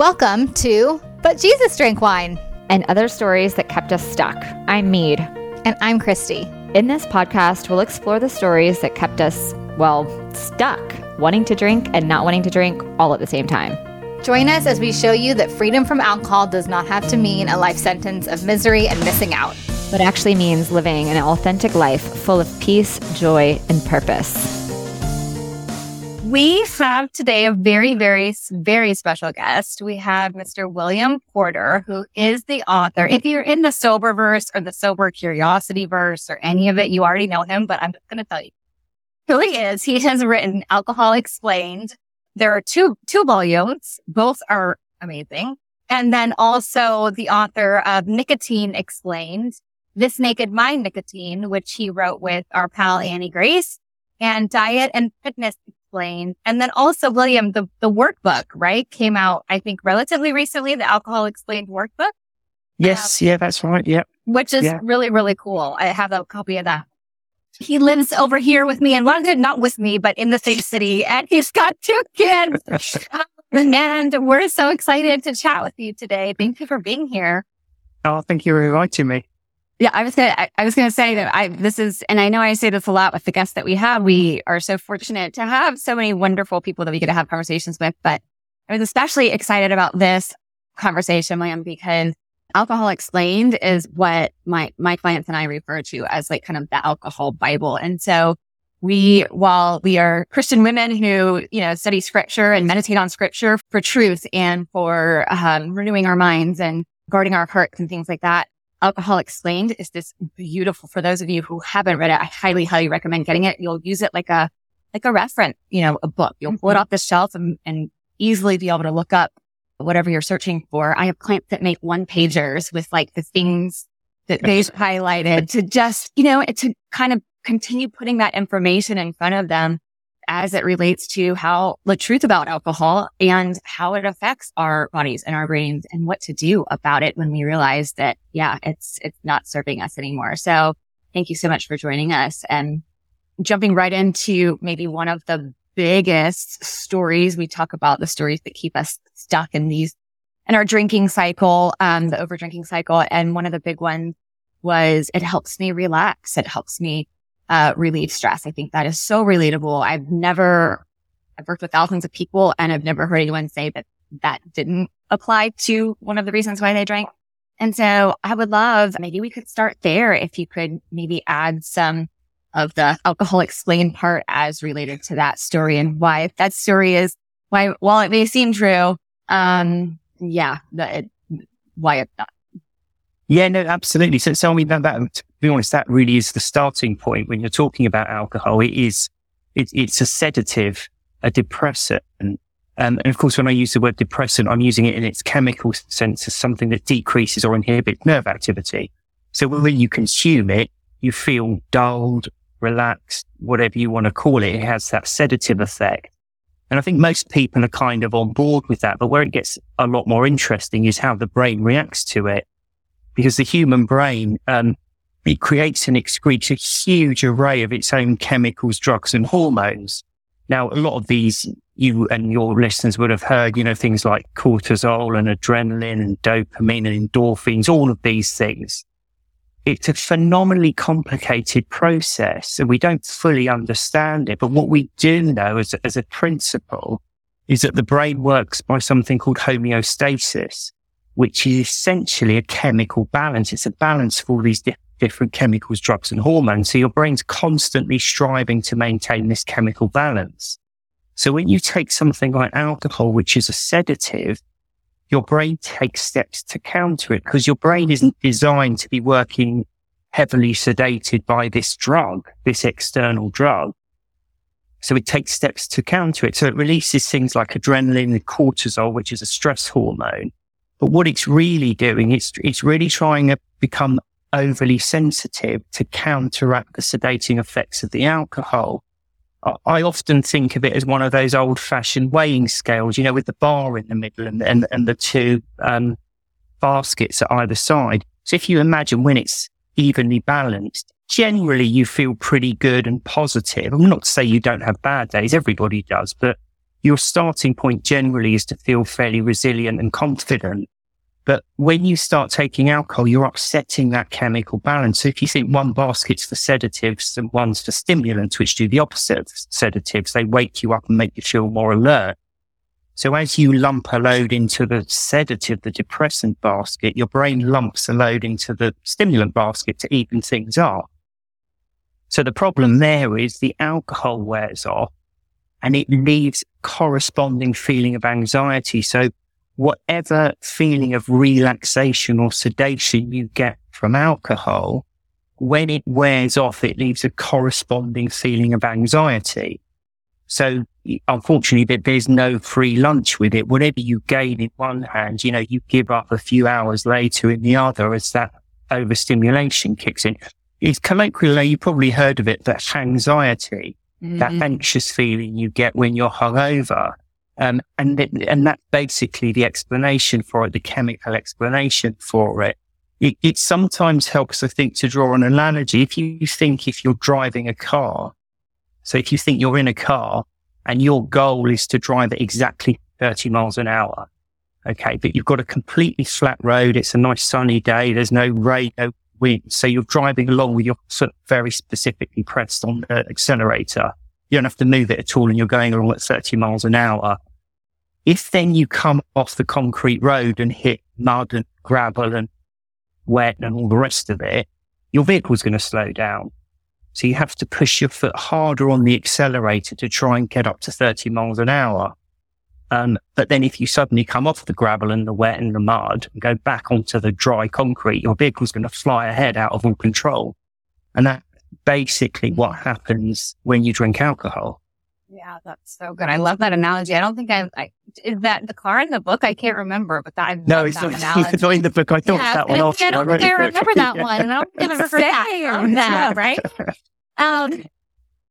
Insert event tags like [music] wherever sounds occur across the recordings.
Welcome to But Jesus Drank Wine. and other stories that kept us stuck. I'm Meade. And I'm Christy. In this podcast, we'll explore the stories that kept us, well, stuck, wanting to drink and not wanting to drink all at the same time. Join us as we show you that freedom from alcohol does not have to mean a life sentence of misery and missing out. But actually means living an authentic life full of peace, joy, and purpose. We have today a very, very, very special guest. We have Mr. William Porter, who is the author. If you're in the sober verse or the sober curiosity verse or any of it, you already know him, but I'm just going to tell you who he is. He has written Alcohol Explained. There are two, two volumes. Both are amazing. And then also the author of Nicotine Explained, This Naked Mind Nicotine, which he wrote with our pal Annie Grace and Diet and Fitness Explained. And then also, William, the, the workbook, right? Came out, I think, relatively recently, the Alcohol Explained workbook, Yes, um, yeah, that's right. Yeah. which is Yeah. really, really cool. I have a copy of that. He lives over here with me in London, not with me, but in the same city. And he's got two kids. [laughs] Um, and we're so excited to chat with you today. Thank you for being here. oh, thank you for inviting me. Yeah, I was gonna. I, I was gonna say that I. This is, and I know I say this a lot with the guests that we have. We are so fortunate to have so many wonderful people that we get to have conversations with. But I was especially excited about this conversation, William, because alcohol explained is what my my clients and I refer to as like kind of the alcohol Bible. And so we, while we are Christian women who you know study scripture and meditate on scripture for truth and for um, renewing our minds and guarding our hearts and things like that. Alcohol Explained is this beautiful, for those of you who haven't read it, I highly, highly recommend getting it. You'll use it like a, like a reference, you know, a book. You'll pull it mm-hmm. off the shelf and, and easily be able to look up whatever you're searching for. I have clients that make one pagers with like the things that they've highlighted to just, you know, to kind of continue putting that information in front of them as it relates to how the truth about alcohol and how it affects our bodies and our brains and what to do about it when we realize that, yeah, it's, it's not serving us anymore. So thank you so much for joining us and jumping right into maybe one of the biggest stories. We talk about the stories that keep us stuck in these, in our drinking cycle, um, the over drinking cycle. And one of the big ones was it helps me relax. It helps me uh, relieve stress. I think that is so relatable. I've never, I've worked with thousands of people and I've never heard anyone say that that didn't apply to one of the reasons why they drank. And so I would love, maybe we could start there if you could maybe add some of the alcohol explained part as related to that story and why that story is why, while it may seem true, um, yeah, that it, why it's not. Yeah, no, absolutely. So, so I mean, that, that, be honest, that really is the starting point when you're talking about alcohol. It is, it, it's a sedative, a depressant. And of course, when I use the word depressant, I'm using it in its chemical sense as something that decreases or inhibits nerve activity. So when you consume it, you feel dulled, relaxed, whatever you want to call it. It has that sedative effect. And I think most people are kind of on board with that. But where it gets a lot more interesting is how the brain reacts to it. Because the human brain, um, it creates and excretes a huge array of its own chemicals, drugs and hormones. Now, a lot of these you and your listeners would have heard, you know, things like cortisol and adrenaline and dopamine and endorphins, all of these things. It's a phenomenally complicated process and we don't fully understand it. But what we do know as, as a principle is that the brain works by something called homeostasis, which is essentially a chemical balance. It's a balance for all these di- different chemicals, drugs and hormones. So your brain's constantly striving to maintain this chemical balance. So when you take something like alcohol, which is a sedative, your brain takes steps to counter it because your brain isn't designed to be working heavily sedated by this drug, this external drug. So it takes steps to counter it. So it releases things like adrenaline and cortisol, which is a stress hormone. But what it's really doing, it's, it's really trying to become overly sensitive to counteract the sedating effects of the alcohol. I- often think of it as one of those old fashioned weighing scales, you know, with the bar in the middle and, and, and the two, um, baskets at either side. So if you imagine when it's evenly balanced, generally you feel pretty good and positive. I'm not to say you don't have bad days. Everybody does, but your starting point generally is to feel fairly resilient and confident. But when you start taking alcohol, you're upsetting that chemical balance. So if you think one basket's for sedatives and one's for stimulants, which do the opposite of sedatives, they wake you up and make you feel more alert. So as you lump a load into the sedative, the depressant basket, your brain lumps a load into the stimulant basket to even things up. So the problem there is the alcohol wears off and it leaves corresponding feeling of anxiety. So whatever feeling of relaxation or sedation you get from alcohol, when it wears off, it leaves a corresponding feeling of anxiety. So unfortunately, there's no free lunch with it. Whatever you gain in one hand, you know, you give up a few hours later in the other as that overstimulation kicks in. It's colloquially, you probably heard of it, that anxiety, mm-hmm. that anxious feeling you get when you're hungover. Um, and, it, and that's basically the explanation for it, the chemical explanation for it. it. It sometimes helps, I think, to draw an analogy. If you think if you're driving a car, so if you think you're in a car and your goal is to drive at exactly 30 miles an hour, okay, but you've got a completely flat road. It's a nice sunny day. There's no rain, no wind. So you're driving along with your foot very specifically pressed on the accelerator. You don't have to move it at all and you're going along at 30 miles an hour. If then you come off the concrete road and hit mud and gravel and wet and all the rest of it, your vehicle's going to slow down. So you have to push your foot harder on the accelerator to try and get up to 30 miles an hour. Um, but then if you suddenly come off the gravel and the wet and the mud and go back onto the dry concrete, your vehicle's going to fly ahead out of all control. And that's basically what happens when you drink alcohol. Yeah, that's so good. I love that analogy. I don't think I, I is that the car in the book. I can't remember, but I no, it's not, it's not in the book. I thought yeah, that one off. I don't think I remember that [laughs] one, and I don't think I've that, that right? [laughs] Um,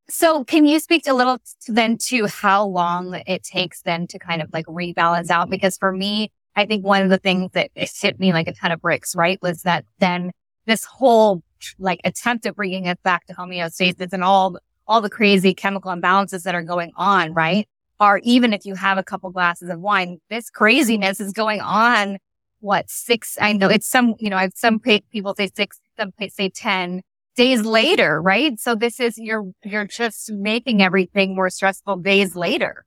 so can you speak a little then to how long it takes then to kind of like rebalance out? Because for me, I think one of the things that hit me like a ton of bricks, right, was that then this whole like attempt at bringing us back to homeostasis and all all the crazy chemical imbalances that are going on, mm-hmm. right? Or even if you have a couple glasses of wine, this craziness is going on. What six? I know it's some, you know, I've some people say six, some people say 10 days later, right? So this is, you're, you're just making everything more stressful days later.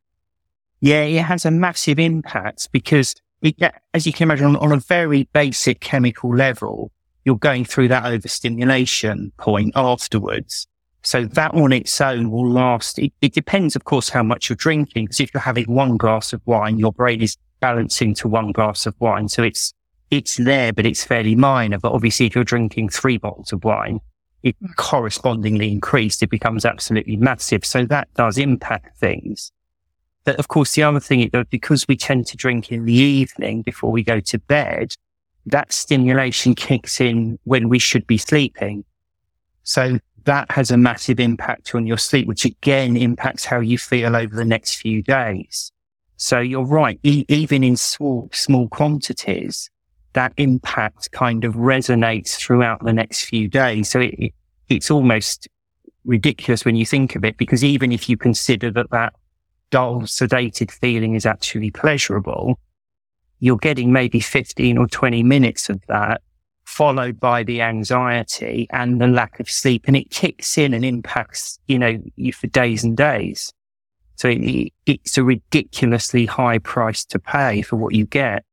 Yeah, it has a massive impact because it, as you can imagine on, on a very basic chemical level, you're going through that overstimulation point afterwards. So that on its own will last. It, it depends, of course, how much you're drinking. Because if you're having one glass of wine, your brain is balancing to one glass of wine. So it's, it's there, but it's fairly minor. But obviously, if you're drinking three bottles of wine, it hmm. correspondingly increased. It becomes absolutely massive. So that does impact things. But of course, the other thing is that because we tend to drink in the evening before we go to bed, that stimulation kicks in when we should be sleeping. So that has a massive impact on your sleep, which again impacts how you feel over the next few days. So you're right. E- even in small, small quantities, that impact kind of resonates throughout the next few days. So it, it's almost ridiculous when you think of it, because even if you consider that that dull, sedated feeling is actually pleasurable, you're getting maybe 15 or 20 minutes of that followed by the anxiety and the lack of sleep. And it kicks in and impacts, you know, you for days and days. So it, it's a ridiculously high price to pay for what you get.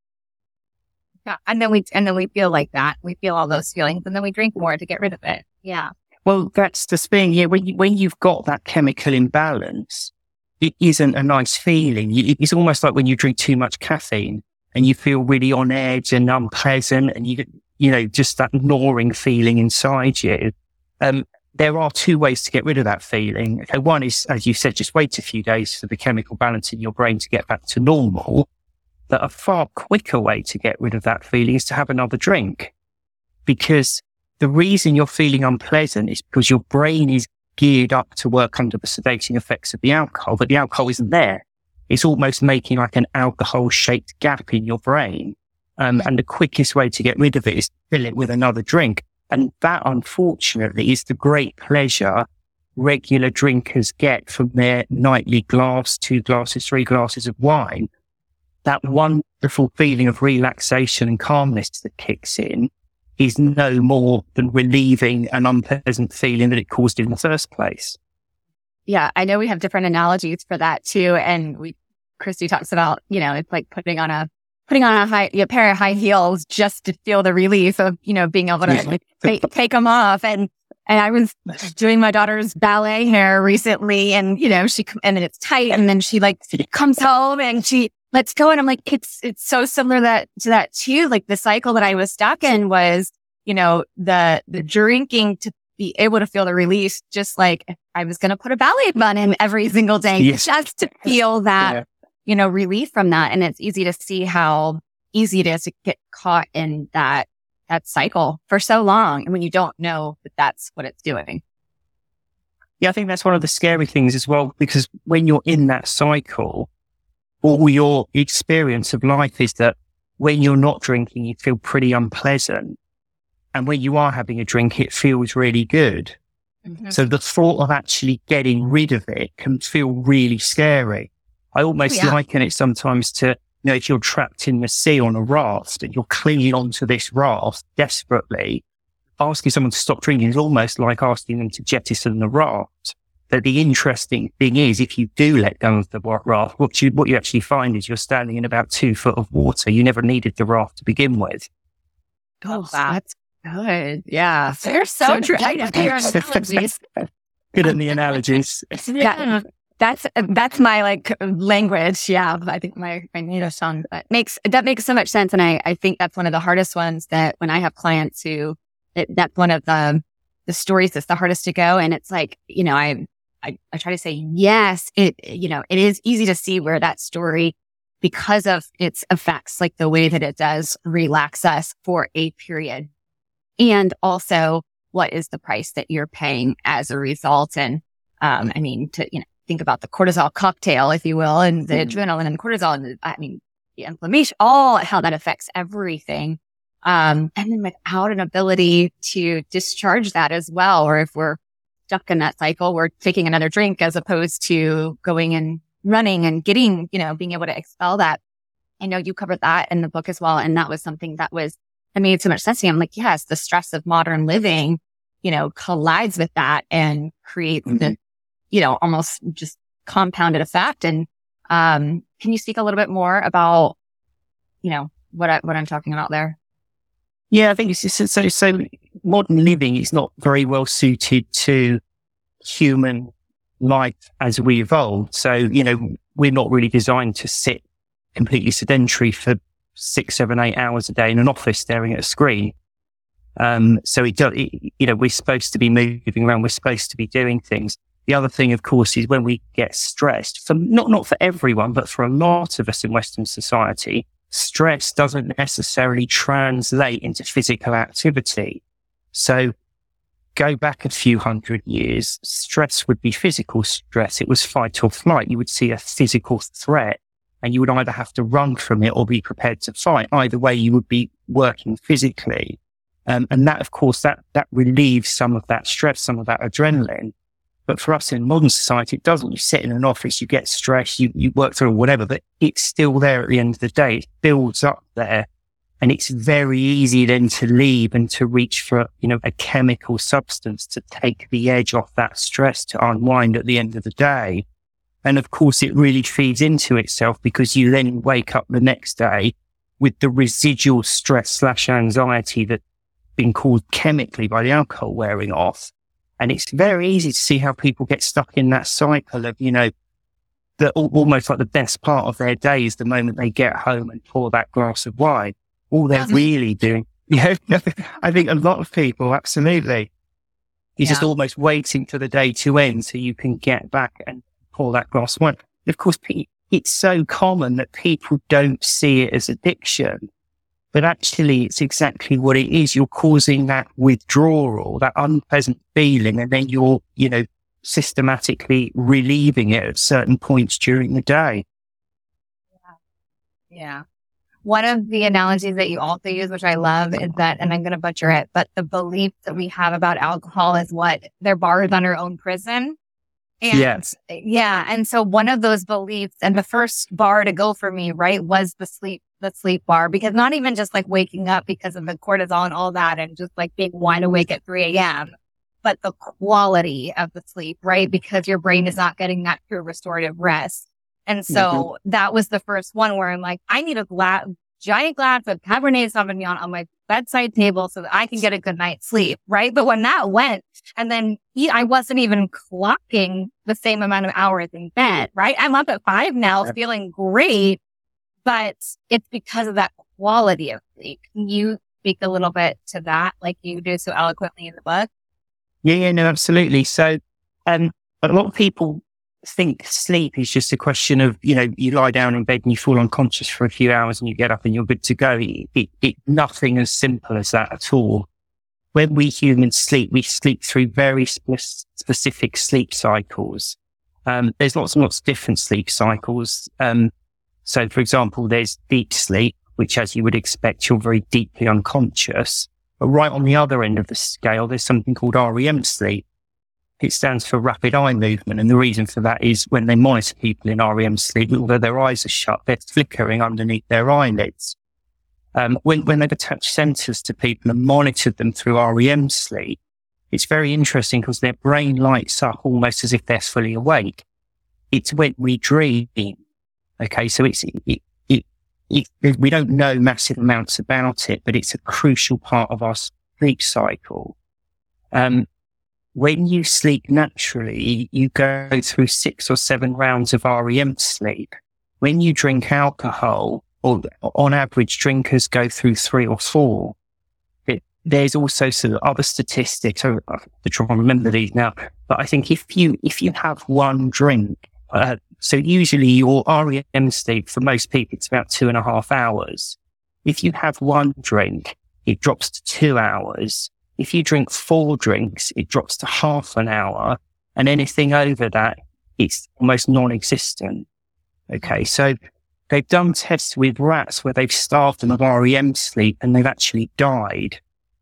Yeah. And then we, and then we feel like that. We feel all those feelings and then we drink more to get rid of it. Yeah. Well, that's the thing. Yeah. When you, when you've got that chemical imbalance, it isn't a nice feeling. It's almost like when you drink too much caffeine and you feel really on edge and unpleasant and you, you know, just that gnawing feeling inside you. Um, there are two ways to get rid of that feeling. Okay, one is, as you said, just wait a few days for the chemical balance in your brain to get back to normal. But a far quicker way to get rid of that feeling is to have another drink. Because the reason you're feeling unpleasant is because your brain is geared up to work under the sedating effects of the alcohol, but the alcohol isn't there. It's almost making like an alcohol shaped gap in your brain. Um, and the quickest way to get rid of it is fill it with another drink. And that, unfortunately, is the great pleasure regular drinkers get from their nightly glass, two glasses, three glasses of wine, that wonderful feeling of relaxation and calmness that kicks in is no more than relieving an unpleasant feeling that it caused in the first place. Yeah, I know we have different analogies for that too. And we, Christy talks about, you know, it's like putting on a, putting on a high, a pair of high heels just to feel the relief of, you know, being able to like, take, take them off. And, and I was doing my daughter's ballet hair recently and, you know, she, and then it's tight and then she like comes home and she, let's go. And I'm like, it's, it's so similar that to that too. Like the cycle that I was stuck in was, you know, the, the drinking to be able to feel the release, just like I was going to put a ballet bun in every single day yes. just to feel that, yeah. You know, relief from that. And it's easy to see how easy it is to get caught in that, that cycle for so long. And when you don't know that that's what it's doing. Yeah, I think that's one of the scary things as well, because when you're in that cycle, all your experience of life is that when you're not drinking, you feel pretty unpleasant. And when you are having a drink, it feels really good. Mm-hmm. So the thought of actually getting rid of it can feel really scary. I almost oh, yeah. liken it sometimes to, you know, if you're trapped in the sea on a raft and you're clinging onto this raft desperately, asking someone to stop drinking is almost like asking them to jettison the raft. But the interesting thing is, if you do let go of the raft, what you, what you actually find is you're standing in about two foot of water. You never needed the raft to begin with. Oh, that's good. Yeah. They're so, so true. [laughs] Good at the analogies. [laughs] yeah. That's that's my like language. Yeah, I think my my native tongue. But makes that makes so much sense, and I I think that's one of the hardest ones that when I have clients who it, that's one of the the stories that's the hardest to go, and it's like you know I I, I try to say, yes, it, you know, it is easy to see where that story, because of its effects, like the way that it does relax us for a period. And also what is the price that you're paying as a result? And, um, I mean, to, you know, think about the cortisol cocktail, if you will, and the mm-hmm. adrenaline and cortisol and the, I mean, the inflammation, all how that affects everything. Um, and then without an ability to discharge that as well, or if we're stuck in that cycle, we're taking another drink as opposed to going and running and getting, you know, being able to expel that. I know you covered that in the book as well. And that was something that was, that made so much sense to me. I'm like, yes, the stress of modern living, you know, collides with that and creates mm-hmm. the, you know, almost just compounded effect. And, um, can you speak a little bit more about, you know, what I, what I'm talking about there? Yeah, I think it's just, so, so modern living is not very well suited to human life as we evolved. So, you know, we're not really designed to sit completely sedentary for six, seven, eight hours a day in an office staring at a screen. Um, so it, does, it, you know, we're supposed to be moving around. We're supposed to be doing things. The other thing, of course, is when we get stressed for not, not for everyone, but for a lot of us in Western society, stress doesn't necessarily translate into physical activity. So go back a few hundred years, stress would be physical stress. It was fight or flight. You would see a physical threat and you would either have to run from it or be prepared to fight. Either way, you would be working physically. Um, and that, of course, that, that relieves some of that stress, some of that adrenaline. But for us in modern society, it doesn't. You sit in an office, you get stressed, you, you work through whatever, but it's still there at the end of the day. It builds up there. And it's very easy then to leave and to reach for, you know, a chemical substance to take the edge off that stress to unwind at the end of the day. And of course, it really feeds into itself because you then wake up the next day with the residual stress slash anxiety that been caused chemically by the alcohol wearing off. And it's very easy to see how people get stuck in that cycle of, you know, the almost like the best part of their day is the moment they get home and pour that glass of wine. All they're um, really doing. [laughs] Yeah. I think a lot of people, absolutely. You're yeah. just almost waiting for the day to end so you can get back and pour that glass of wine. Of course, it's so common that people don't see it as addiction but actually it's exactly what it is. You're causing that withdrawal, that unpleasant feeling, and then you're, you know, systematically relieving it at certain points during the day. Yeah. Yeah. one of the analogies that you also use, which I love, is that, and I'm going to butcher it, but the belief that we have about alcohol is what their bar is on our own prison. And yes. Yeah. And so one of those beliefs and the first bar to go for me, right, was the sleep, the sleep bar, because not even just like waking up because of the cortisol and all that and just like being wide awake at 3 a.m., but the quality of the sleep, right? Because your brain is not getting that true restorative rest. And so mm-hmm. that was the first one where I'm like, I need a glass, giant glass of Cabernet Sauvignon on my bedside table so that I can get a good night's sleep. Right. But when that went and then I wasn't even clocking the same amount of hours in bed. Right. I'm up at five now feeling great, but it's because of that quality of sleep. Can you speak a little bit to that like you do so eloquently in the book? Yeah, yeah, no, absolutely. So, um, a lot of people think sleep is just a question of, you know, you lie down in bed and you fall unconscious for a few hours and you get up and you're good to go. It, it, it, nothing as simple as that at all. When we humans sleep, we sleep through very spe- specific sleep cycles. Um, there's lots and lots of different sleep cycles. Um, so for example, there's deep sleep, which as you would expect, you're very deeply unconscious. But right on the other end of the scale, there's something called REM sleep, it stands for rapid eye movement. And the reason for that is when they monitor people in REM sleep, although their eyes are shut, they're flickering underneath their eyelids. Um, when, when they've attached sensors to people and monitored them through REM sleep, it's very interesting because their brain lights up almost as if they're fully awake. It's when we dream. Okay. So it's, it, it, it, we don't know massive amounts about it, but it's a crucial part of our sleep cycle. Um, when you sleep naturally, you go through six or seven rounds of REM sleep. When you drink alcohol, or on average, drinkers go through three or four. It, there's also some other statistics. I have to remember these now, but I think if you if you have one drink, uh, so usually your REM sleep for most people it's about two and a half hours. If you have one drink, it drops to two hours. If you drink four drinks, it drops to half an hour. And anything over that, it's almost non-existent. Okay. So they've done tests with rats where they've starved them of REM sleep and they've actually died.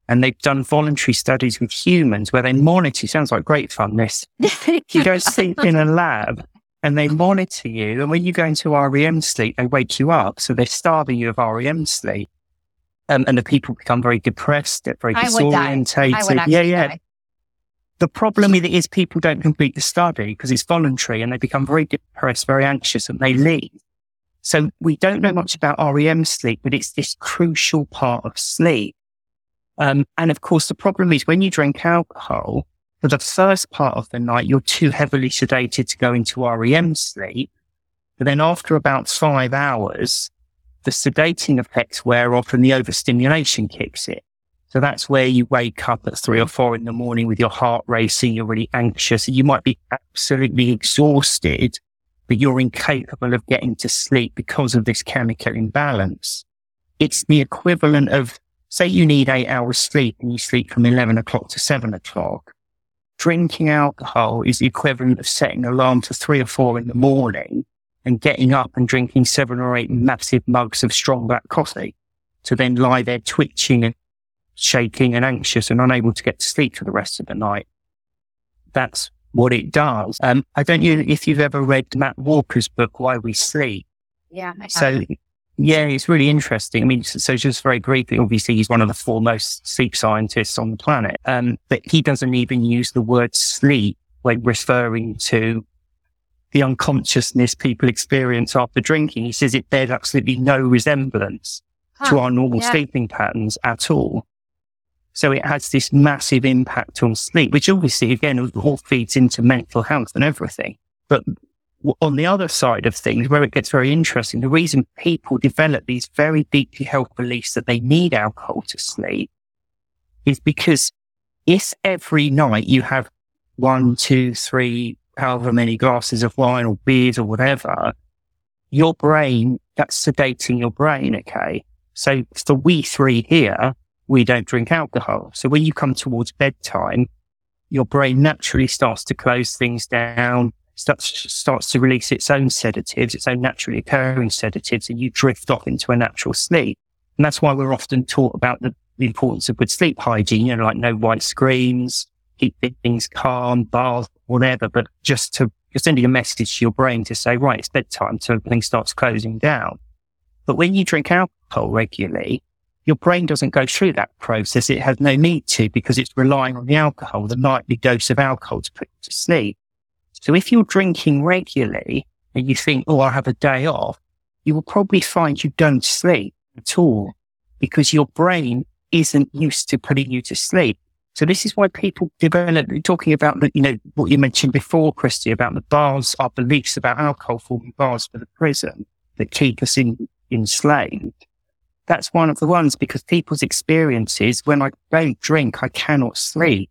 And they've done voluntary studies with humans where they monitor, sounds like great fun, this. [laughs] you don't sleep in a lab and they monitor you. And when you go into REM sleep, they wake you up. So they're starving you of REM sleep. Um, and the people become very depressed, very disorientated. Yeah, yeah. Die. The problem with it is people don't complete the study because it's voluntary and they become very depressed, very anxious and they leave. So we don't know much about REM sleep, but it's this crucial part of sleep. Um, and of course, the problem is when you drink alcohol, for the first part of the night, you're too heavily sedated to go into REM sleep. But then after about five hours, the sedating effects wear off and the overstimulation kicks in. So that's where you wake up at three or four in the morning with your heart racing. You're really anxious you might be absolutely exhausted, but you're incapable of getting to sleep because of this chemical imbalance. It's the equivalent of, say you need eight hours sleep and you sleep from 11 o'clock to seven o'clock. Drinking alcohol is the equivalent of setting an alarm to three or four in the morning and getting up and drinking seven or eight massive mugs of strong black coffee to then lie there twitching and shaking and anxious and unable to get to sleep for the rest of the night. That's what it does. Um, I don't know if you've ever read Matt Walker's book, Why We Sleep. Yeah. So, yeah, it's really interesting. I mean, so just very briefly, obviously he's one of the foremost sleep scientists on the planet. Um, but he doesn't even use the word sleep when referring to the unconsciousness people experience after drinking. He says it bears absolutely no resemblance huh. to our normal yeah. sleeping patterns at all. So it has this massive impact on sleep, which obviously again all feeds into mental health and everything. But on the other side of things, where it gets very interesting, the reason people develop these very deeply held beliefs that they need alcohol to sleep is because if every night you have one, two, three, however many glasses of wine or beers or whatever, your brain, that's sedating your brain. Okay. So for we three here, we don't drink alcohol. So when you come towards bedtime, your brain naturally starts to close things down, starts, starts to release its own sedatives, its own naturally occurring sedatives, and you drift off into a natural sleep. And that's why we're often taught about the, importance of good sleep hygiene, you know, like no white screens, keep things calm, bath, whatever, but just to, you're sending a message to your brain to say, right, it's bedtime. So everything starts closing down. But when you drink alcohol regularly, your brain doesn't go through that process. It has no need to because it's relying on the alcohol, the nightly dose of alcohol to put you to sleep. So if you're drinking regularly and you think, oh, I'll have a day off, you will probably find you don't sleep at all because your brain isn't used to putting you to sleep. So this is why people develop, talking about the, you know, what you mentioned before, Christy, about the bars, our beliefs about alcohol forming bars for the prison that keep us in, enslaved that's one of the ones because people's experiences, when I don't drink, I cannot sleep.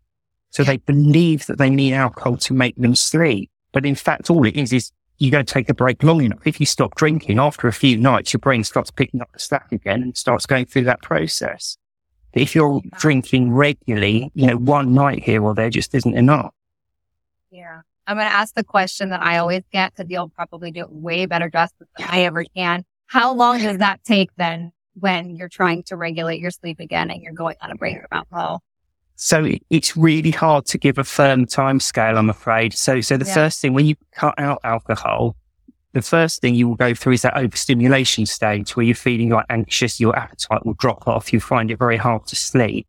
So they believe that they need alcohol to make them sleep. But in fact, all it is, is you go take a break long enough. If you stop drinking after a few nights, your brain starts picking up the slack again and starts going through that process. But if you're drinking regularly, you know, one night here or there just isn't enough. Yeah. I'm going to ask the question that I always get because you'll probably do it way better justice than I ever can. How long does that take then when you're trying to regulate your sleep again and you're going on a break from alcohol? So it's really hard to give a firm time scale, I'm afraid. So, so the yeah. first thing when you cut out alcohol, the first thing you will go through is that overstimulation stage where you're feeling like anxious, your appetite will drop off. You find it very hard to sleep.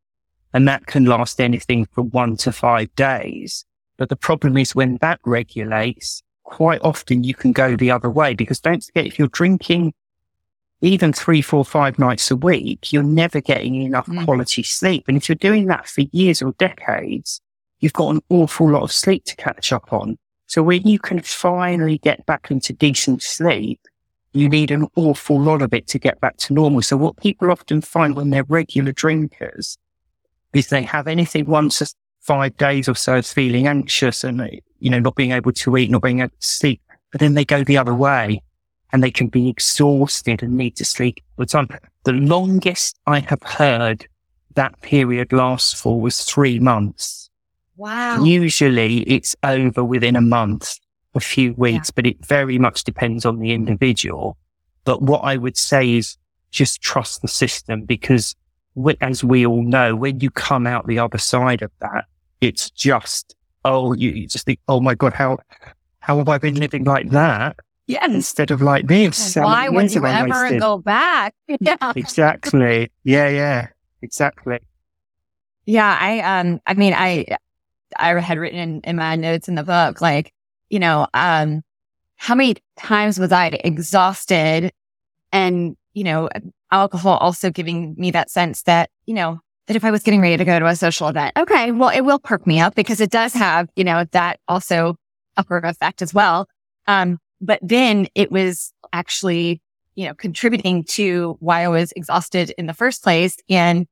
And that can last anything from one to five days. But the problem is when that regulates, quite often you can go the other way because don't forget if you're drinking even three, four, five nights a week, you're never getting enough mm. quality sleep. And if you're doing that for years or decades, you've got an awful lot of sleep to catch up on. So when you can finally get back into decent sleep, you need an awful lot of it to get back to normal. So what people often find when they're regular drinkers is they have anything once a five days or so of feeling anxious and, you know, not being able to eat, not being able to sleep, but then they go the other way and they can be exhausted and need to sleep all the time. The longest I have heard that period lasts for was three months. Wow. Usually it's over within a month, a few weeks, yeah. but it very much depends on the individual. But what I would say is just trust the system because as we all know, when you come out the other side of that, it's just, oh, you, you just think, oh my God, how, how have I been living like that? Yeah. Instead of like this. Why would you ever go back? [laughs] Yeah. Exactly. Yeah, yeah. Exactly. Yeah, I um I mean I I had written in, in my notes in the book, like, you know, um how many times was I exhausted and, you know, alcohol also giving me that sense that, you know, that if I was getting ready to go to a social event, okay, well, it will perk me up because it does have, you know, that also upward effect as well. Um, but then it was actually, you know, contributing to why I was exhausted in the first place and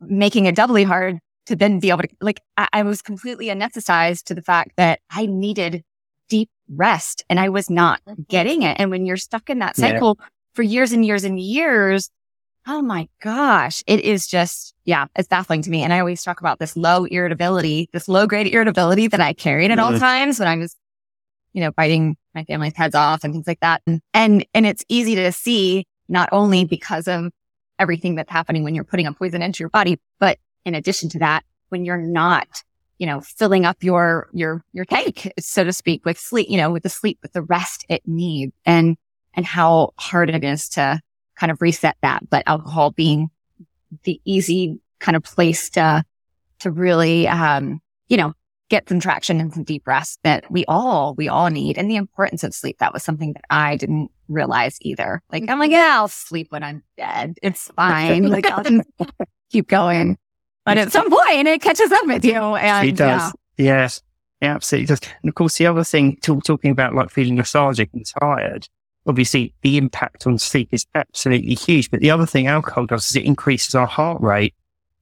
making it doubly hard to then be able to, like, I, I was completely anesthetized to the fact that I needed deep rest and I was not mm-hmm. getting it. And when you're stuck in that cycle yeah. for years and years and years, oh my gosh, it is just, yeah, it's baffling to me. And I always talk about this low irritability, this low grade irritability that I carried at mm-hmm. all times when I was, you know, biting my family's heads off and things like that. And, and, and it's easy to see not only because of everything that's happening when you're putting a poison into your body, but in addition to that, when you're not, you know, filling up your, your, your tank, so to speak, with sleep, you know, with the sleep, with the rest it needs and, and how hard it is to kind of reset that. But alcohol being the easy kind of place to, to really, um, you know, get some traction and some deep rest that we all, we all need. And the importance of sleep. That was something that I didn't realize either. Like, I'm like, mm-hmm. yeah, I'll sleep when I'm dead. It's fine. like, I'll [laughs] keep going. But at some point, it catches up with you. And it does. Yeah. Yes. Yeah, absolutely does. And of course, the other thing, talk, talking about like feeling lethargic and tired, obviously the impact on sleep is absolutely huge. But the other thing alcohol does is it increases our heart rate.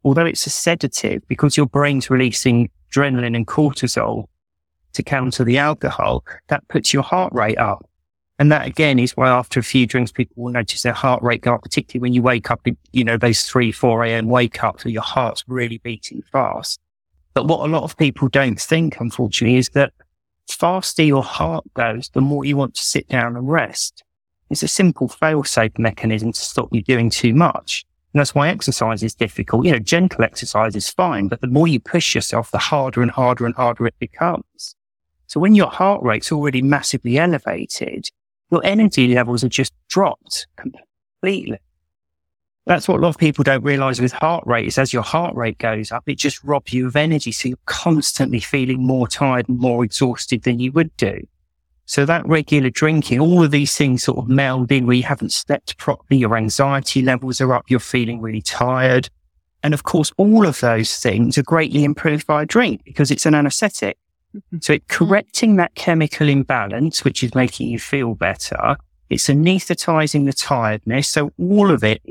Although it's a sedative, because your brain's releasing adrenaline and cortisol to counter the alcohol, that puts your heart rate up. And that again is why after a few drinks, people will notice their heart rate go up, particularly when you wake up, you know, those three, 4 a.m. wake up, so your heart's really beating fast. But what a lot of people don't think, unfortunately, is that faster your heart goes, the more you want to sit down and rest. It's a simple fail-safe mechanism to stop you doing too much. And that's why exercise is difficult. You know, gentle exercise is fine, but the more you push yourself, the harder and harder and harder it becomes. So when your heart rate's already massively elevated, your energy levels are just dropped completely. That's what a lot of people don't realize with heart rate is as your heart rate goes up, it just robs you of energy. So you're constantly feeling more tired and more exhausted than you would do. So that regular drinking, all of these things sort of meld in where you haven't slept properly, your anxiety levels are up, you're feeling really tired. And of course, all of those things are greatly improved by a drink because it's an anesthetic. Mm-hmm. So it correcting that chemical imbalance, which is making you feel better. It's anesthetizing the tiredness. So all of it,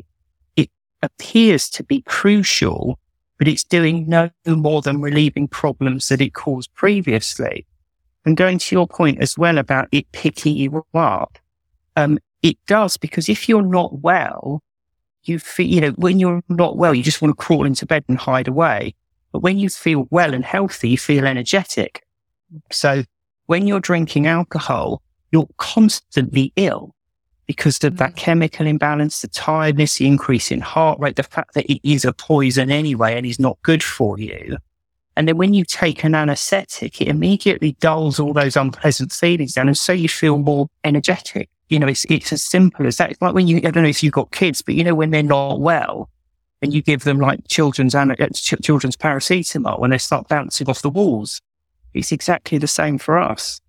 it appears to be crucial, but it's doing no more than relieving problems that it caused previously. And going to your point as well about it picking you up, um, it does because if you're not well, you feel, you know, when you're not well, you just want to crawl into bed and hide away. But when you feel well and healthy, you feel energetic. So when you're drinking alcohol, you're constantly ill because of that mm. chemical imbalance, the tiredness, the increase in heart rate, the fact that it is a poison anyway and is not good for you. And then when you take an anesthetic, it immediately dulls all those unpleasant feelings down. And so you feel more energetic. You know, it's, it's as simple as that. It's like when you, I don't know if you've got kids, but you know, when they're not well and you give them like children's, uh, children's paracetamol when they start bouncing off the walls, it's exactly the same for us.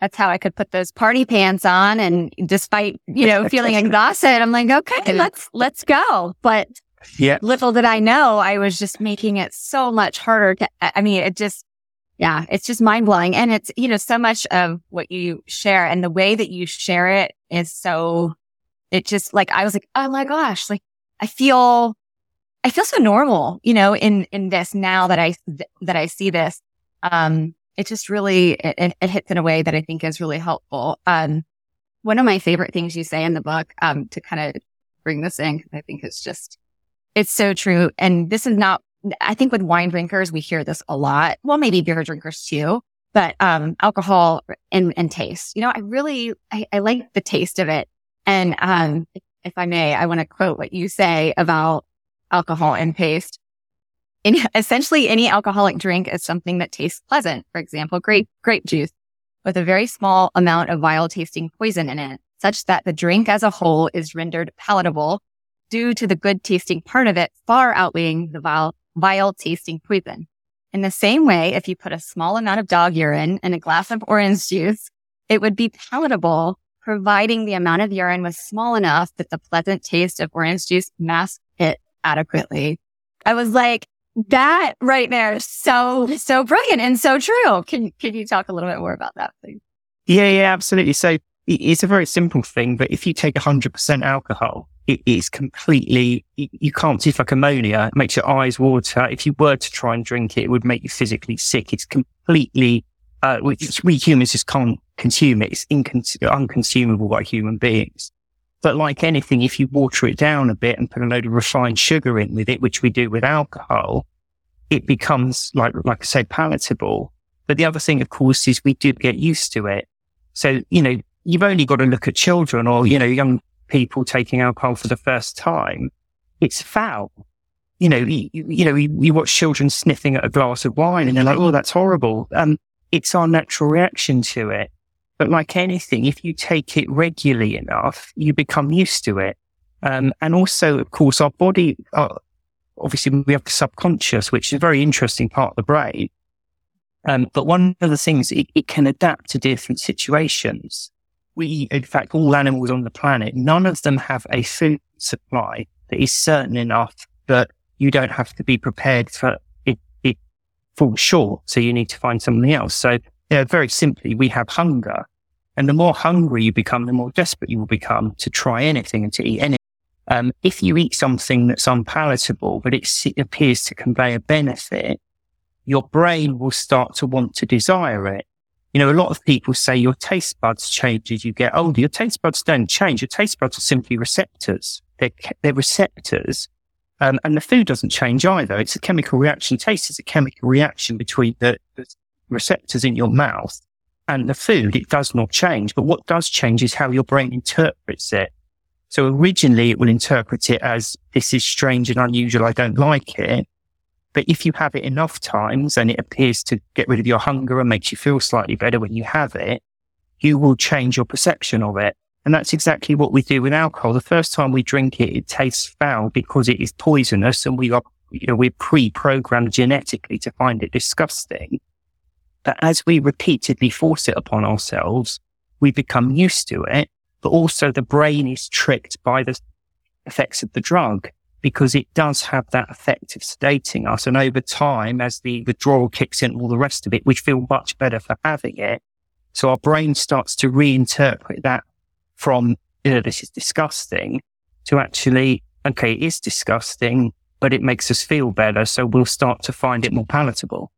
That's how I could put those party pants on. And despite, you [laughs] know, feeling exhausted, I'm like, okay, let's, let's go. But yeah. Little did I know, I was just making it so much harder to, I mean, it just, yeah, it's just mind blowing. And it's, you know, so much of what you share and the way that you share it is so, it just like, I was like, oh my gosh, like I feel, I feel so normal, you know, in, in this now that I, that I see this. Um, it just really, it, it hits in a way that I think is really helpful. Um, one of my favorite things you say in the book, um, to kind of bring this in, I think it's just, it's so true. And this is not, I think with wine drinkers, we hear this a lot. Well, maybe beer drinkers too, but, um, alcohol and, and taste, you know, I really, I, I like the taste of it. And, um, if I may, I want to quote what you say about alcohol and taste. Essentially, any alcoholic drink is something that tastes pleasant. For example, grape, grape juice with a very small amount of vile tasting poison in it, such that the drink as a whole is rendered palatable due to the good tasting part of it far outweighing the vile, vile tasting poison. In the same way, if you put a small amount of dog urine in a glass of orange juice, it would be palatable, providing the amount of urine was small enough that the pleasant taste of orange juice masked it adequately. I was like, that right there is so, so brilliant and so true. Can, can you talk a little bit more about that, please? Yeah, yeah, absolutely. So it's a very simple thing, but if you take 100% alcohol, it is completely, you can't see like ammonia. It makes your eyes water. If you were to try and drink it, it would make you physically sick. It's completely, uh, we humans just can't consume it. It's incons- unconsumable by human beings. But like anything, if you water it down a bit and put a load of refined sugar in with it, which we do with alcohol, it becomes like, like I say, palatable. But the other thing, of course, is we do get used to it. So, you know, you've only got to look at children or, you know, young people taking alcohol for the first time, it's foul. You know, you, you know, you, you, watch children sniffing at a glass of wine and they're like, oh, that's horrible. Um, it's our natural reaction to it. But like anything, if you take it regularly enough, you become used to it. Um, and also, of course, our body, uh, obviously we have the subconscious, which is a very interesting part of the brain. Um, but one of the things, it, it can adapt to different situations we, in fact, all animals on the planet, none of them have a food supply that is certain enough that you don't have to be prepared for it, it falls short. So you need to find something else. So, yeah, very simply, we have hunger. And the more hungry you become, the more desperate you will become to try anything and to eat anything. Um, if you eat something that's unpalatable, but it appears to convey a benefit, your brain will start to want to desire it. You know, a lot of people say your taste buds change as you get older. Your taste buds don't change. Your taste buds are simply receptors. They're, they're receptors. Um, and the food doesn't change either. It's a chemical reaction. Taste is a chemical reaction between the, the receptors in your mouth and the food, it does not change. But what does change is how your brain interprets it. So originally it will interpret it as this is strange and unusual. I don't like it. But if you have it enough times and it appears to get rid of your hunger and makes you feel slightly better when you have it, you will change your perception of it. And that's exactly what we do with alcohol. The first time we drink it, it tastes foul because it is poisonous and we are, you know, we're pre-programmed genetically to find it disgusting. But as we repeatedly force it upon ourselves, we become used to it, but also the brain is tricked by the effects of the drug because it does have that effect of sedating us. And over time, as the withdrawal kicks in, all the rest of it, we feel much better for having it. So our brain starts to reinterpret that from, you know, this is disgusting to actually, okay, it is disgusting, but it makes us feel better. So we'll start to find it more palatable.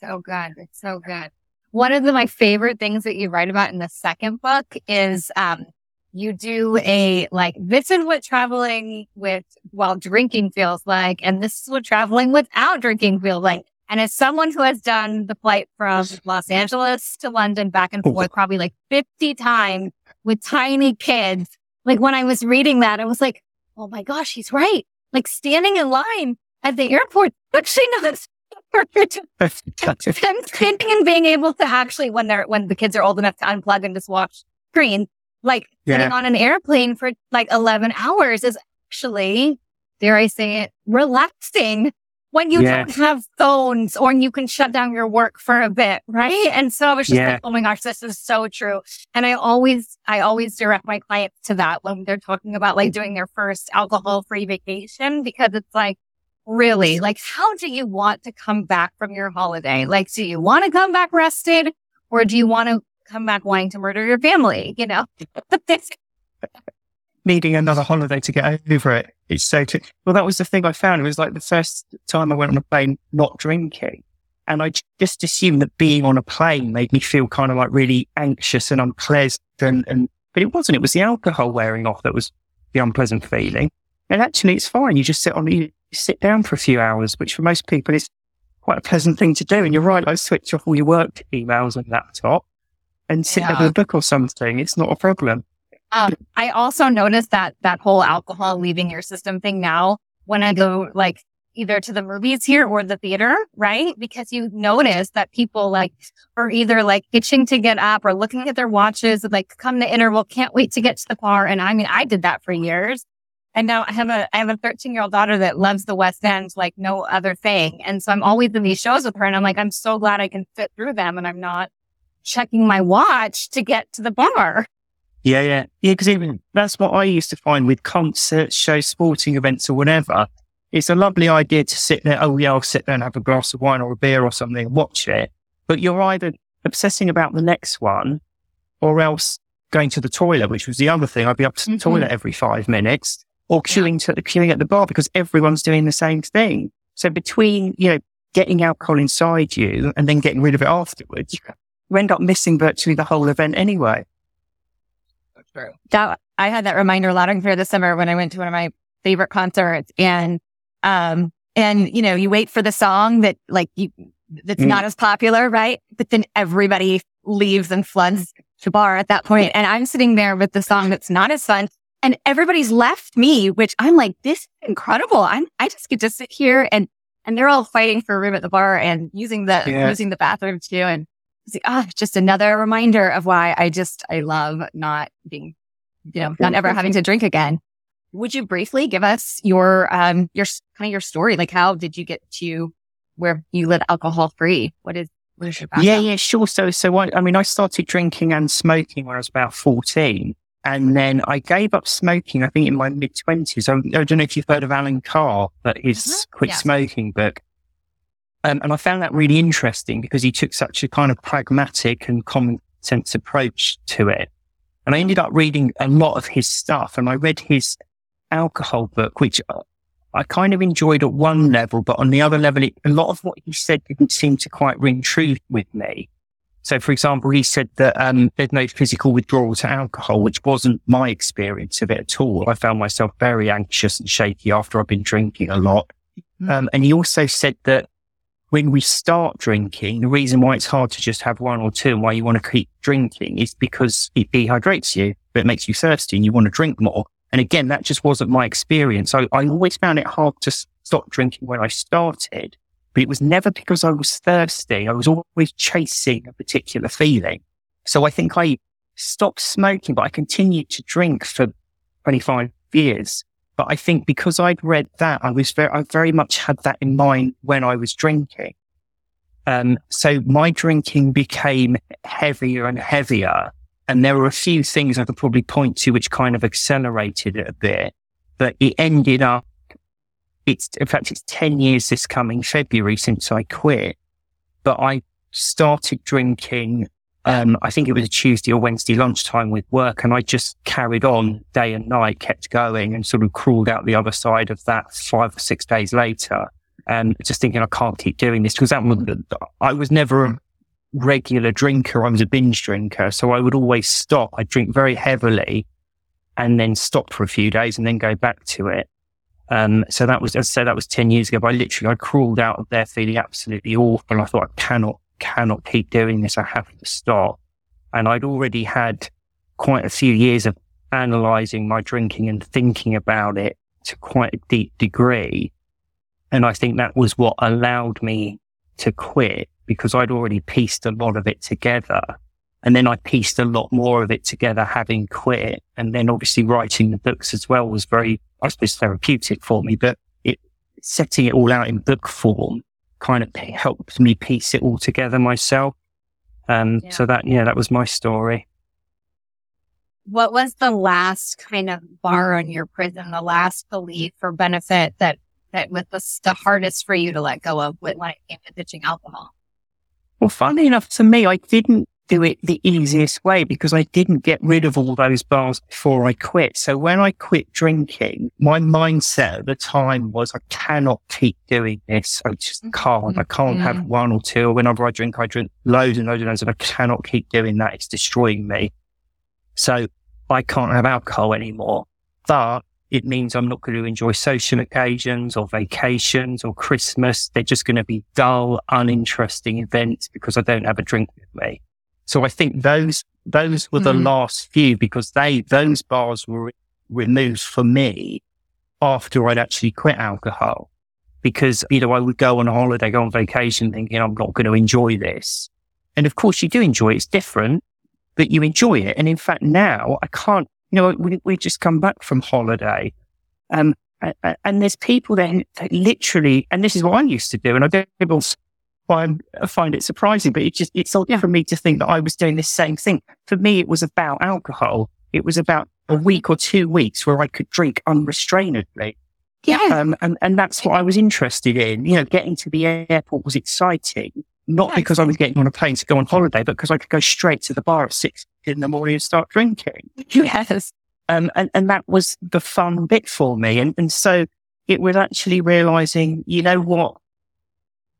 So good. It's so good. One of the, my favorite things that you write about in the second book is, um, you do a like, this is what traveling with while drinking feels like. And this is what traveling without drinking feels like. And as someone who has done the flight from Los Angeles to London back and forth probably like 50 times with tiny kids, like when I was reading that, I was like, oh my gosh, he's right. Like standing in line at the airport, actually not them sitting and being able to actually, when they're, when the kids are old enough to unplug and just watch screen, like Yeah. sitting on an airplane for like 11 hours is actually, dare I say it, relaxing when you Yeah. don't have phones or you can shut down your work for a bit. Right. And so I was just Yeah. like, oh my gosh, this is so true. And I always, I always direct my clients to that when they're talking about like doing their first alcohol free vacation because it's like, really, like, how do you want to come back from your holiday? Like, do you want to come back rested or do you want to come back wanting to murder your family? You know, [laughs] needing another holiday to get over it. It's so true. Well, that was the thing I found. It was like the first time I went on a plane not drinking. And I just assumed that being on a plane made me feel kind of like really anxious and unpleasant. And, and, but it wasn't. It was the alcohol wearing off that was the unpleasant feeling. And actually it's fine. You just sit on, you sit down for a few hours, which for most people is quite a pleasant thing to do. And you're right. I switch off all your work emails and laptop and sit Yeah. with a book or something. It's not a problem. Um, I also noticed that that whole alcohol leaving your system thing now when I go like either to the movies here or the theater, right? Because you notice that people like are either like itching to get up or looking at their watches, like come the interval, can't wait to get to the bar. And I mean, I did that for years. And now I have a I have a 13 year old daughter that loves the West End like no other thing. And so I'm always in these shows with her and I'm like, I'm so glad I can fit through them and I'm not checking my watch to get to the bar. Yeah, yeah. Yeah, because even that's what I used to find with concerts, shows, sporting events or whatever. It's a lovely idea to sit there. Oh, yeah, I'll sit there and have a glass of wine or a beer or something and watch it. But you're either obsessing about the next one or else going to the toilet, which was the other thing. I'd be up to the Mhm. toilet every five minutes or queuing to queuing at the bar because everyone's doing the same thing. So between, you know, getting alcohol inside you and then getting rid of it afterwards, you end up missing virtually the whole event anyway. That's true. That I had that reminder loud and clear this summer when I went to one of my favorite concerts and um and you know you wait for the song that like you that's Mm. not as popular right but then everybody leaves and floods the bar at that point and I'm sitting there with the song that's not as fun and everybody's left me which I'm like this is incredible I'm I just get to sit here and and they're all fighting for a room at the bar and using the Yeah. using the bathroom too and like, ah, just another reminder of why I just, I love not being, you know, not ever having to drink again. Would you briefly give us your, um, your kind of your story? Like, how did you get to where you live alcohol free? What is, what is your background? Yeah, yeah, sure. So, so I, I mean, I started drinking and smoking when I was about 14. And then I gave up smoking, I think in my mid twenties. I, I don't know if you've heard of Allen Carr, but his Mhm. quit smoking book. Um, and I found that really interesting because he took such a kind of pragmatic and common sense approach to it. And I ended up reading a lot of his stuff and I read his alcohol book, which I- kind of enjoyed at one level, but on the other level, it, a lot of what he said didn't seem to quite ring true with me. So, for example, he said that um, there's no physical withdrawal to alcohol, which wasn't my experience of it at all. I found myself very anxious and shaky after I've been drinking a lot. Mhm. Um, and he also said that when we start drinking, the reason why it's hard to just have one or two and why you want to keep drinking is because it dehydrates you, but it makes you thirsty and you want to drink more. And again, that just wasn't my experience. I, I always found it hard to stop drinking when I started, but it was never because I was thirsty. I was always chasing a particular feeling. So I think I stopped smoking, but I continued to drink for 25 years. But I think because I'd read that, I was very, I very much had that in mind when I was drinking. Um, so my drinking became heavier and heavier. And there were a few things I could probably point to which kind of accelerated it a bit, but it ended up, it's, in fact, it's 10 years this coming February since I quit, but I started drinking um, I think it was a Tuesday or Wednesday lunchtime with work, and I just carried on day and night, kept going, and sort of crawled out the other side of that five or six days later. And just thinking, I can't keep doing this because I was never a regular drinker. I was a binge drinker, so I would always stop. I'd drink very heavily, and then stop for a few days, and then go back to it. Um, so that was, as I said, that was 10 years ago, but I literally, I crawled out of there feeling absolutely awful. And I thought, I cannot cannot keep doing this. I have to stop. And I'd already had quite a few years of analyzing my drinking and thinking about it to quite a deep degree. And I think that was what allowed me to quit because I'd already pieced a lot of it together. And then I pieced a lot more of it together having quit. And then obviously writing the books as well was very, I suppose, therapeutic for me, but it, setting it all out in book form kind of helped me piece it all together myself. Um, yeah. so that, yeah, that was my story. What was the last kind of bar on your prison, the last belief or benefit that, that was the, the hardest for you to let go of when it came to ditching alcohol? Well, funny enough to me, I didn't do it the easiest way because I didn't get rid of all those bars before I quit. So when I quit drinking, my mindset at the time was I cannot keep doing this. I just mm-hmm. can't. I can't have mm-hmm. one or two. Whenever I drink, I drink loads and loads and loads and I cannot keep doing that. It's destroying me. So I can't have alcohol anymore. But it means I'm not going to enjoy social occasions or vacations or Christmas. They're just going to be dull, uninteresting events because I don't have a drink with me. So I think those, those were the mm. last few because they, those bars were re- removed for me after I'd actually quit alcohol. Because, you know, I would go on a holiday, go on vacation thinking I'm not going to enjoy this. And of course you do enjoy it. It's different, but you enjoy it. And in fact, now I can't, you know, we, we just come back from holiday. Um, and, and there's people that, that literally, and this is what I used to do. And I don't I find it surprising, but it just, it's odd yeah. for me to think that I was doing this same thing. For me, it was about alcohol. It was about a week or two weeks where I could drink unrestrainedly. Yeah. Um, and, and that's what I was interested in. You know, getting to the airport was exciting, not because I was getting on a plane to go on holiday, but because I could go straight to the bar at six in the morning and start drinking. Yes. Um, and, and that was the fun bit for me. And, and so it was actually realizing, you know what?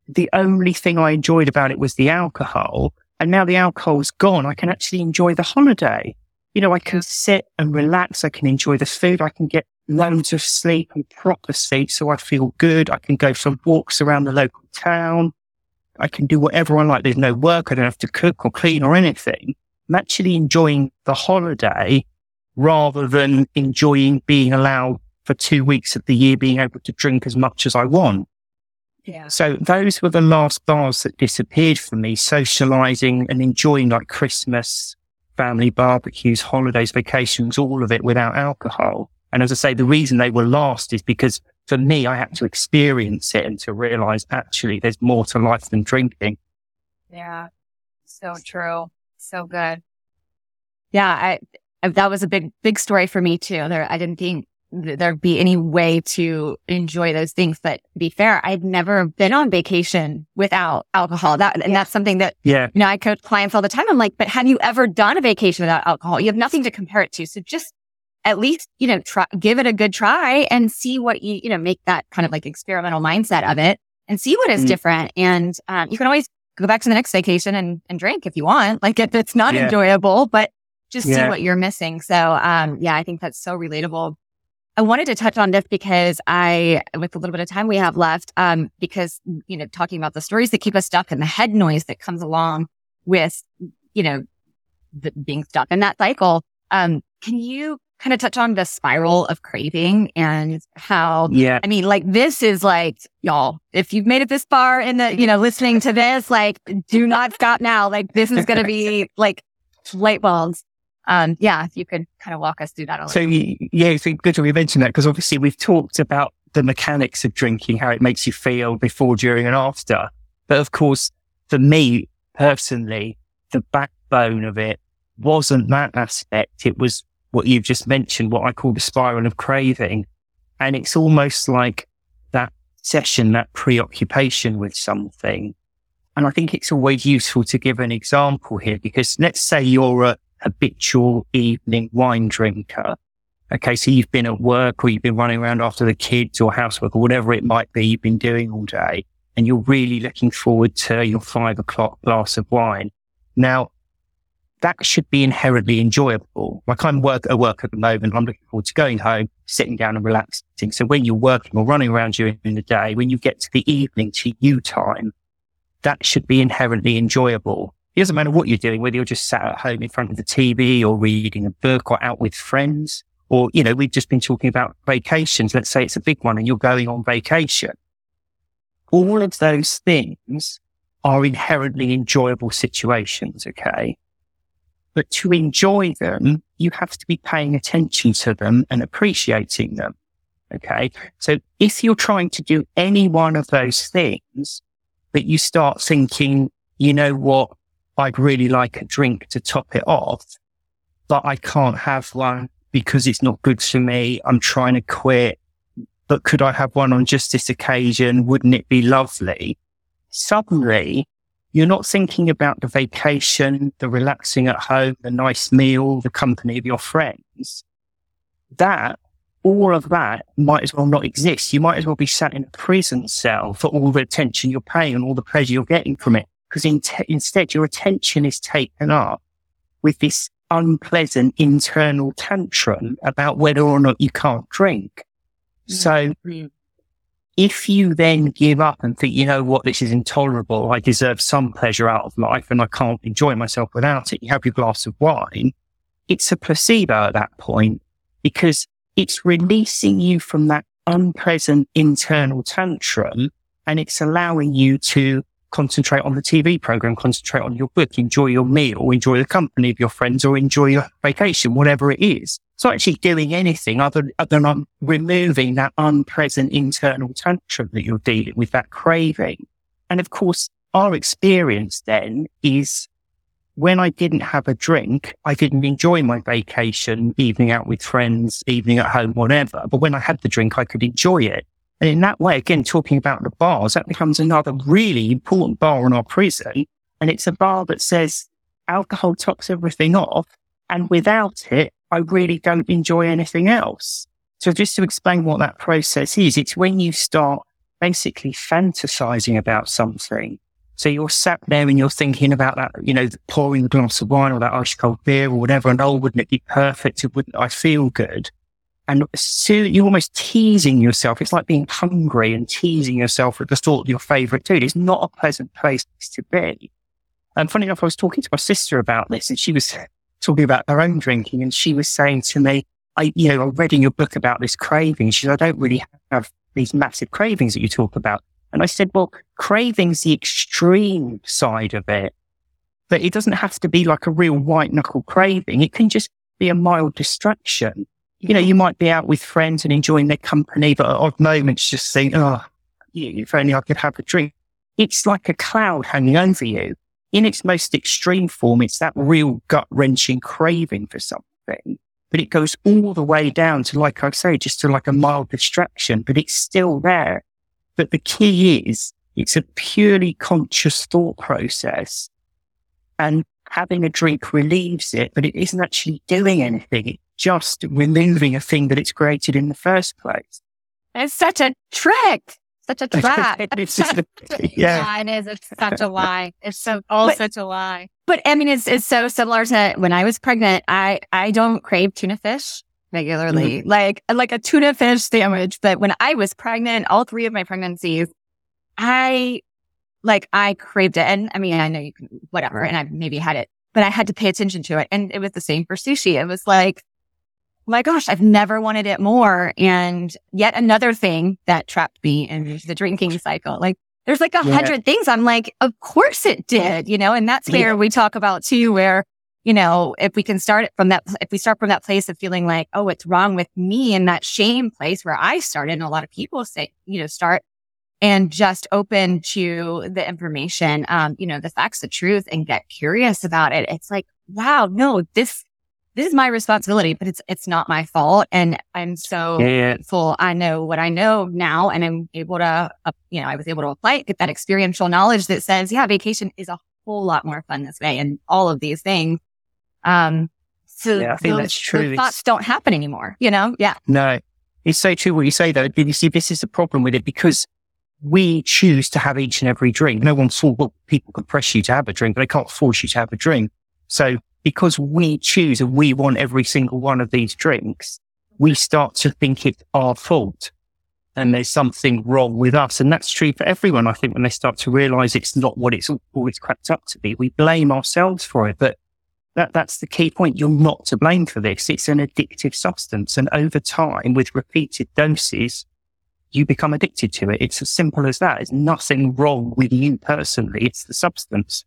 The only thing I enjoyed about it was the alcohol. And now the alcohol's gone. I can actually enjoy the holiday. You know, I can sit and relax. I can enjoy the food. I can get loads of sleep and proper sleep. So I feel good. I can go for walks around the local town. I can do whatever I like. There's no work. I don't have to cook or clean or anything. I'm actually enjoying the holiday rather than enjoying being allowed for two weeks of the year being able to drink as much as I want. Yeah. So those were the last bars that disappeared for me, socializing and enjoying like Christmas, family barbecues, holidays, vacations, all of it without alcohol. And as I say, the reason they were last is because for me, I had to experience it and to realize actually there's more to life than drinking. Yeah. So true. So good. Yeah. I, that was a big, big story for me too. There, I didn't think there'd be any way to enjoy those things. But to be fair, I've never been on vacation without alcohol. That, and that's something that, yeah, you know, I coach clients all the time. I'm like, but have you ever done a vacation without alcohol? You have nothing to compare it to. So just at least, you know, try, give it a good try and see what you, you know, make that kind of like experimental mindset of it and see what is mm different. And, um, you can always go back to the next vacation and, and drink if you want. [laughs] Like if it's not yeah. enjoyable, but just yeah. see what you're missing. So, um, yeah, I think that's so relatable I wanted to touch on this because I, with a little bit of time we have left, um, because, you know, talking about the stories that keep us stuck and the head noise that comes along with, you know, the, being stuck in that cycle. Um, can you kind of touch on the spiral of craving and how, Yeah. I mean, like this is like, y'all, if you've made it this far in the, you know, listening to this, like do not stop now. Like this is going to be like light bulbs. Um, yeah, if you could kind of walk us through that a little. So yeah, it's good that we mentioned that because obviously we've talked about the mechanics of drinking, how it makes you feel before, during, and after. But of course, for me personally, the backbone of it wasn't that aspect. It was what you've just mentioned, what I call the spiral of craving. And it's almost like that session, that preoccupation with something. And I think it's always useful to give an example here because let's say you're a habitual evening wine drinker. Okay. So you've been at work or you've been running around after the kids or housework or whatever it might be you've been doing all day. And you're really looking forward to your five o'clock glass of wine. Now that should be inherently enjoyable. Like I'm work at work at the moment. I'm looking forward to going home, sitting down and relaxing. So when you're working or running around during the day, when you get to the evening to you time, that should be inherently enjoyable. It doesn't matter what you're doing, whether you're just sat at home in front of the TV or reading a book or out with friends, or, you know, we've just been talking about vacations. Let's say it's a big one and you're going on vacation. All of those things are inherently enjoyable situations. Okay. But to enjoy them, you have to be paying attention to them and appreciating them. Okay. So if you're trying to do any one of those things, but you start thinking, you know what? I'd really like a drink to top it off, but I can't have one because it's not good for me. I'm trying to quit, but could I have one on just this occasion? Wouldn't it be lovely? Suddenly you're not thinking about the vacation, the relaxing at home, the nice meal, the company of your friends. That, all of that might as well not exist. You might as well be sat in a prison cell for all the attention you're paying and all the pleasure you're getting from it. Because in instead, your attention is taken up with this unpleasant internal tantrum about whether or not you can't drink. Mm, so if you then give up and think, you know what, this is intolerable. I deserve some pleasure out of life and I can't enjoy myself without it. You have your glass of wine. It's a placebo at that point because it's releasing you from that unpleasant internal tantrum and it's allowing you to concentrate on the TV program, concentrate on your book, enjoy your meal, enjoy the company of your friends or enjoy your vacation, whatever it is. It's not actually doing anything other, than removing that unpleasant internal tantrum that you're dealing with, that craving. And of course, our experience then is when I didn't have a drink, I didn't enjoy my vacation, evening out with friends, evening at home, whatever. But when I had the drink, I could enjoy it. And in that way, again, talking about the bars, that becomes another really important bar in our prison. And it's a bar that says alcohol tops everything off. And without it, I really don't enjoy anything else. So just to explain what that process is, it's when you start basically fantasizing about something. So you're sat there and you're thinking about that, you know, pouring a glass of wine or that ice cold beer or whatever. And oh, wouldn't it be perfect? Wouldn't I feel good? And so you're almost teasing yourself. It's like being hungry and teasing yourself with the thought of your favorite food. It's not a pleasant place to be. And funny enough, I was talking to my sister about this and she was talking about her own drinking and she was saying to me, I, you know, I read in your book about this craving. She said, I don't really have these massive cravings that you talk about. And I said, well, craving's the extreme side of it, but it doesn't have to be like a real white knuckle craving. It can just be a mild distraction. You know, you might be out with friends and enjoying their company, but at odd moments just think, oh, if only I could have a drink. It's like a cloud hanging over you. In its most extreme form, it's that real gut wrenching craving for something, but it goes all the way down to, like I say, just to like a mild distraction, but it's still there. But the key is it's a purely conscious thought process and having a drink relieves it, but it isn't actually doing anything. It's just removing a thing that it's created in the first place. It's such a trick, such a [laughs] trap. [laughs] It's just [laughs] a- yeah. Yeah, it is. It's such a lie. It's so all But- such a lie. But I mean, it's it's so similar to when I was pregnant. I I don't crave tuna fish. regularly, mm-hmm. like like a tuna fish sandwich. But when I was pregnant, all three of my pregnancies, I like I craved it. And I mean, I know you can whatever, and I maybe had it, but I had to pay attention to it. And it was the same for sushi. It was like, my gosh, I've never wanted it more. And yet another thing that trapped me in the drinking cycle. Like there's like a Yeah. hundred things. I'm like, of course it did, you know, and that's where Yeah. we talk about too, where, you know, if we can start it from that, if we start from that place of feeling like, oh, what's wrong with me and that shame place where I started and a lot of people say, you know, start and just open to the information, um, you know, the facts, the truth and get curious about it. It's like, wow, no, this, this is my responsibility, but it's, it's not my fault. And I'm so Yeah. grateful. I know what I know now and I'm able to, uh, you know, I was able to apply it, get that experiential knowledge that says, yeah, vacation is a whole lot more fun this way and all of these things. Um, so Yeah, I think those- that's true. thoughts don't happen anymore, you know? Yeah. No, it's so true what you say though. You see, this is the problem with it because we choose to have each and every drink. No one for well, people can press you to have a drink, but they can't force you to have a drink. So because we choose and we want every single one of these drinks, we start to think it's our fault and there's something wrong with us. And that's true for everyone. I think when they start to realize it's not what it's always cracked up to be, we blame ourselves for it. But that, that's the key point. You're not to blame for this. It's an addictive substance. And over time, with repeated doses, you become addicted to it. It's as simple as that. There's nothing wrong with you personally. It's the substance.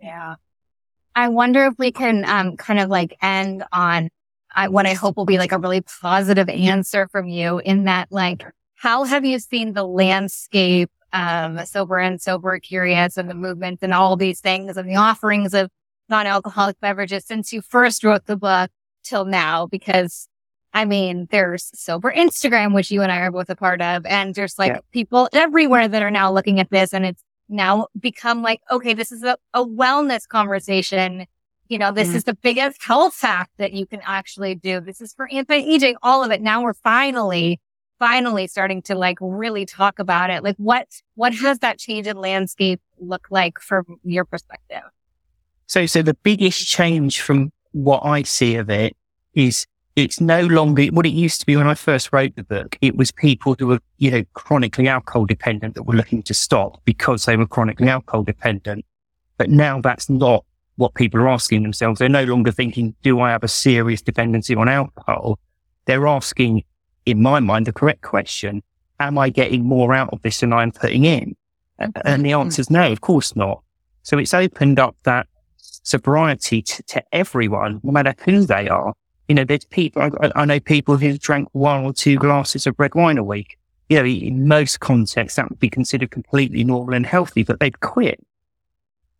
Yeah. I wonder if we can um, kind of like end on I, what I hope will be like a really positive answer from you in that, like, how have you seen the landscape, um, sober and sober curious and the movement and all these things and the offerings of non-alcoholic beverages since you first wrote the book till now? Because I mean, there's sober Instagram, which you and I are both a part of, and there's like Yeah. people everywhere that are now looking at this and it's now become like, okay, this is a, a wellness conversation. You know, this Mhm. is the biggest [laughs] health hack that you can actually do. This is for anti-aging, all of it. Now we're finally, finally starting to like really talk about it. Like what, what has that change in landscape look like from your perspective? So, so the biggest change from what I see of it is it's no longer what it used to be when I first wrote the book. It was people who were, you know, chronically alcohol dependent that were looking to stop because they were chronically alcohol dependent. But now that's not what people are asking themselves. They're no longer thinking, do I have a serious dependency on alcohol? They're asking, in my mind, the correct question. Am I getting more out of this than I'm putting in? And mm-hmm. the mm-hmm. answer is no, of course not. So it's opened up that sobriety to, to everyone, no matter who they are. You know, there's people, I, I- know people who drank one or two glasses of red wine a week. You know, in most contexts, that would be considered completely normal and healthy, but they'd quit.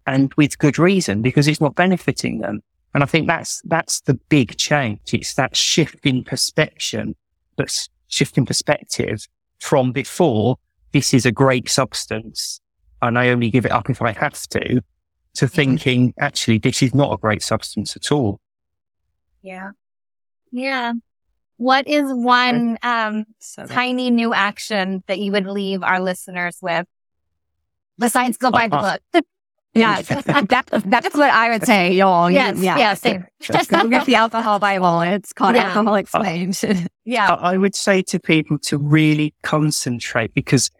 And with good reason, because it's not benefiting them. And I think that's, that's the big change. It's that shift in perception, that's shift in perspective from before, this is a great substance and I only give it up if I have to, to mm-hmm. thinking, actually, this is not a great substance at all. Yeah. Yeah. What is one, um, So tiny new action that you would leave our listeners with besides go buy the Uh-uh. book? [laughs] Yeah, [laughs] that, that's what I would say, y'all. Yes, yeah, same. [laughs] Go get the alcohol Bible. It's called Yeah. Alcohol Explained. Yeah. I would say to people to really concentrate because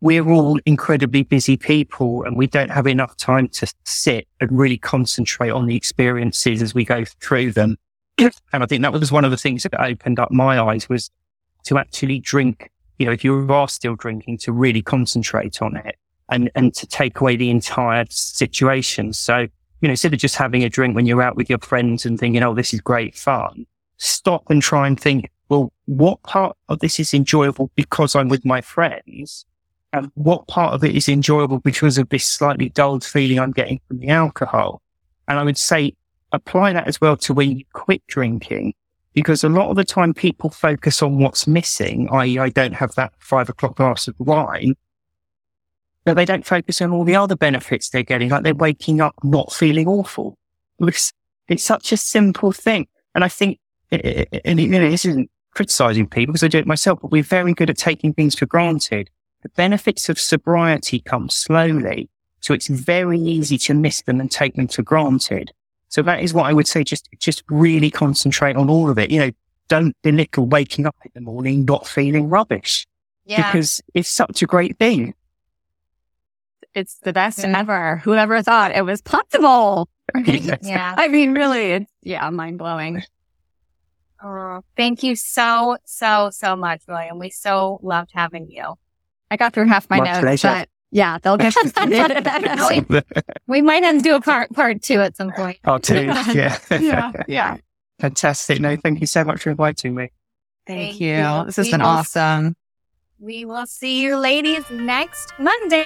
we're all incredibly busy people and we don't have enough time to sit and really concentrate on the experiences as we go through them. And I think that was one of the things that opened up my eyes was to actually drink, you know, if you are still drinking, to really concentrate on it and, and to take away the entire situation. So, you know, instead of just having a drink when you're out with your friends and thinking, oh, this is great fun, stop and try and think, well, what part of this is enjoyable because I'm with my friends? And what part of it is enjoyable because of this slightly dulled feeling I'm getting from the alcohol? And I would say apply that as well to when you quit drinking, because a lot of the time people focus on what's missing, i.e. I don't have that five o'clock glass of wine, but they don't focus on all the other benefits they're getting, like they're waking up not feeling awful. [laughs] It's, it's such a simple thing. And I think, and you know, this isn't criticizing people because I do it myself, but we're very good at taking things for granted. The benefits of sobriety come slowly. So it's very easy to miss them and take them for granted. So that is what I would say. Just, just really concentrate on all of it. You know, don't belittle waking up in the morning not feeling rubbish Yeah. because it's such a great thing. it's the best ever. Whoever thought it was possible? [laughs] Yes. Yeah. I mean, really, it's, yeah, mind blowing. Oh, thank you so, so, so much, William. We so loved having you. I got through half my, My notes, pleasure. but yeah, they'll get [laughs] [laughs] to that. We might have to do a part, part two at some point. Oh, dude, [laughs] yeah. yeah, yeah. Fantastic. No, thank you so much for inviting me. Thank, Thank you. you. This has We been will- awesome. We will see you ladies next Monday.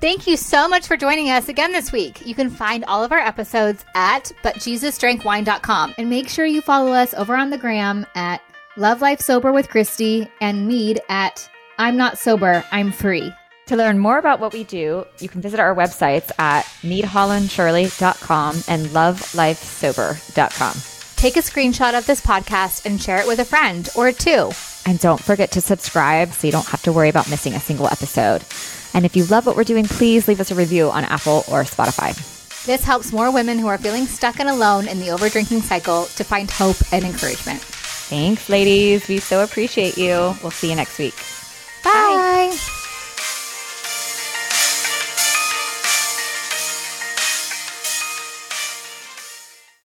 Thank you so much for joining us again this week. You can find all of our episodes at butjesusdrankwine.com and make sure you follow us over on the gram at Love Life Sober with Christy and Meade at I'm Not Sober, I'm Free. To learn more about what we do, you can visit our websites at meadhollandshirley.com and lovelifesober.com. Take a screenshot of this podcast and share it with a friend or two. And don't forget to subscribe so you don't have to worry about missing a single episode. And if you love what we're doing, please leave us a review on Apple or Spotify. This helps more women who are feeling stuck and alone in the overdrinking cycle to find hope and encouragement. Thanks, ladies. We so appreciate you. We'll see you next week. Bye.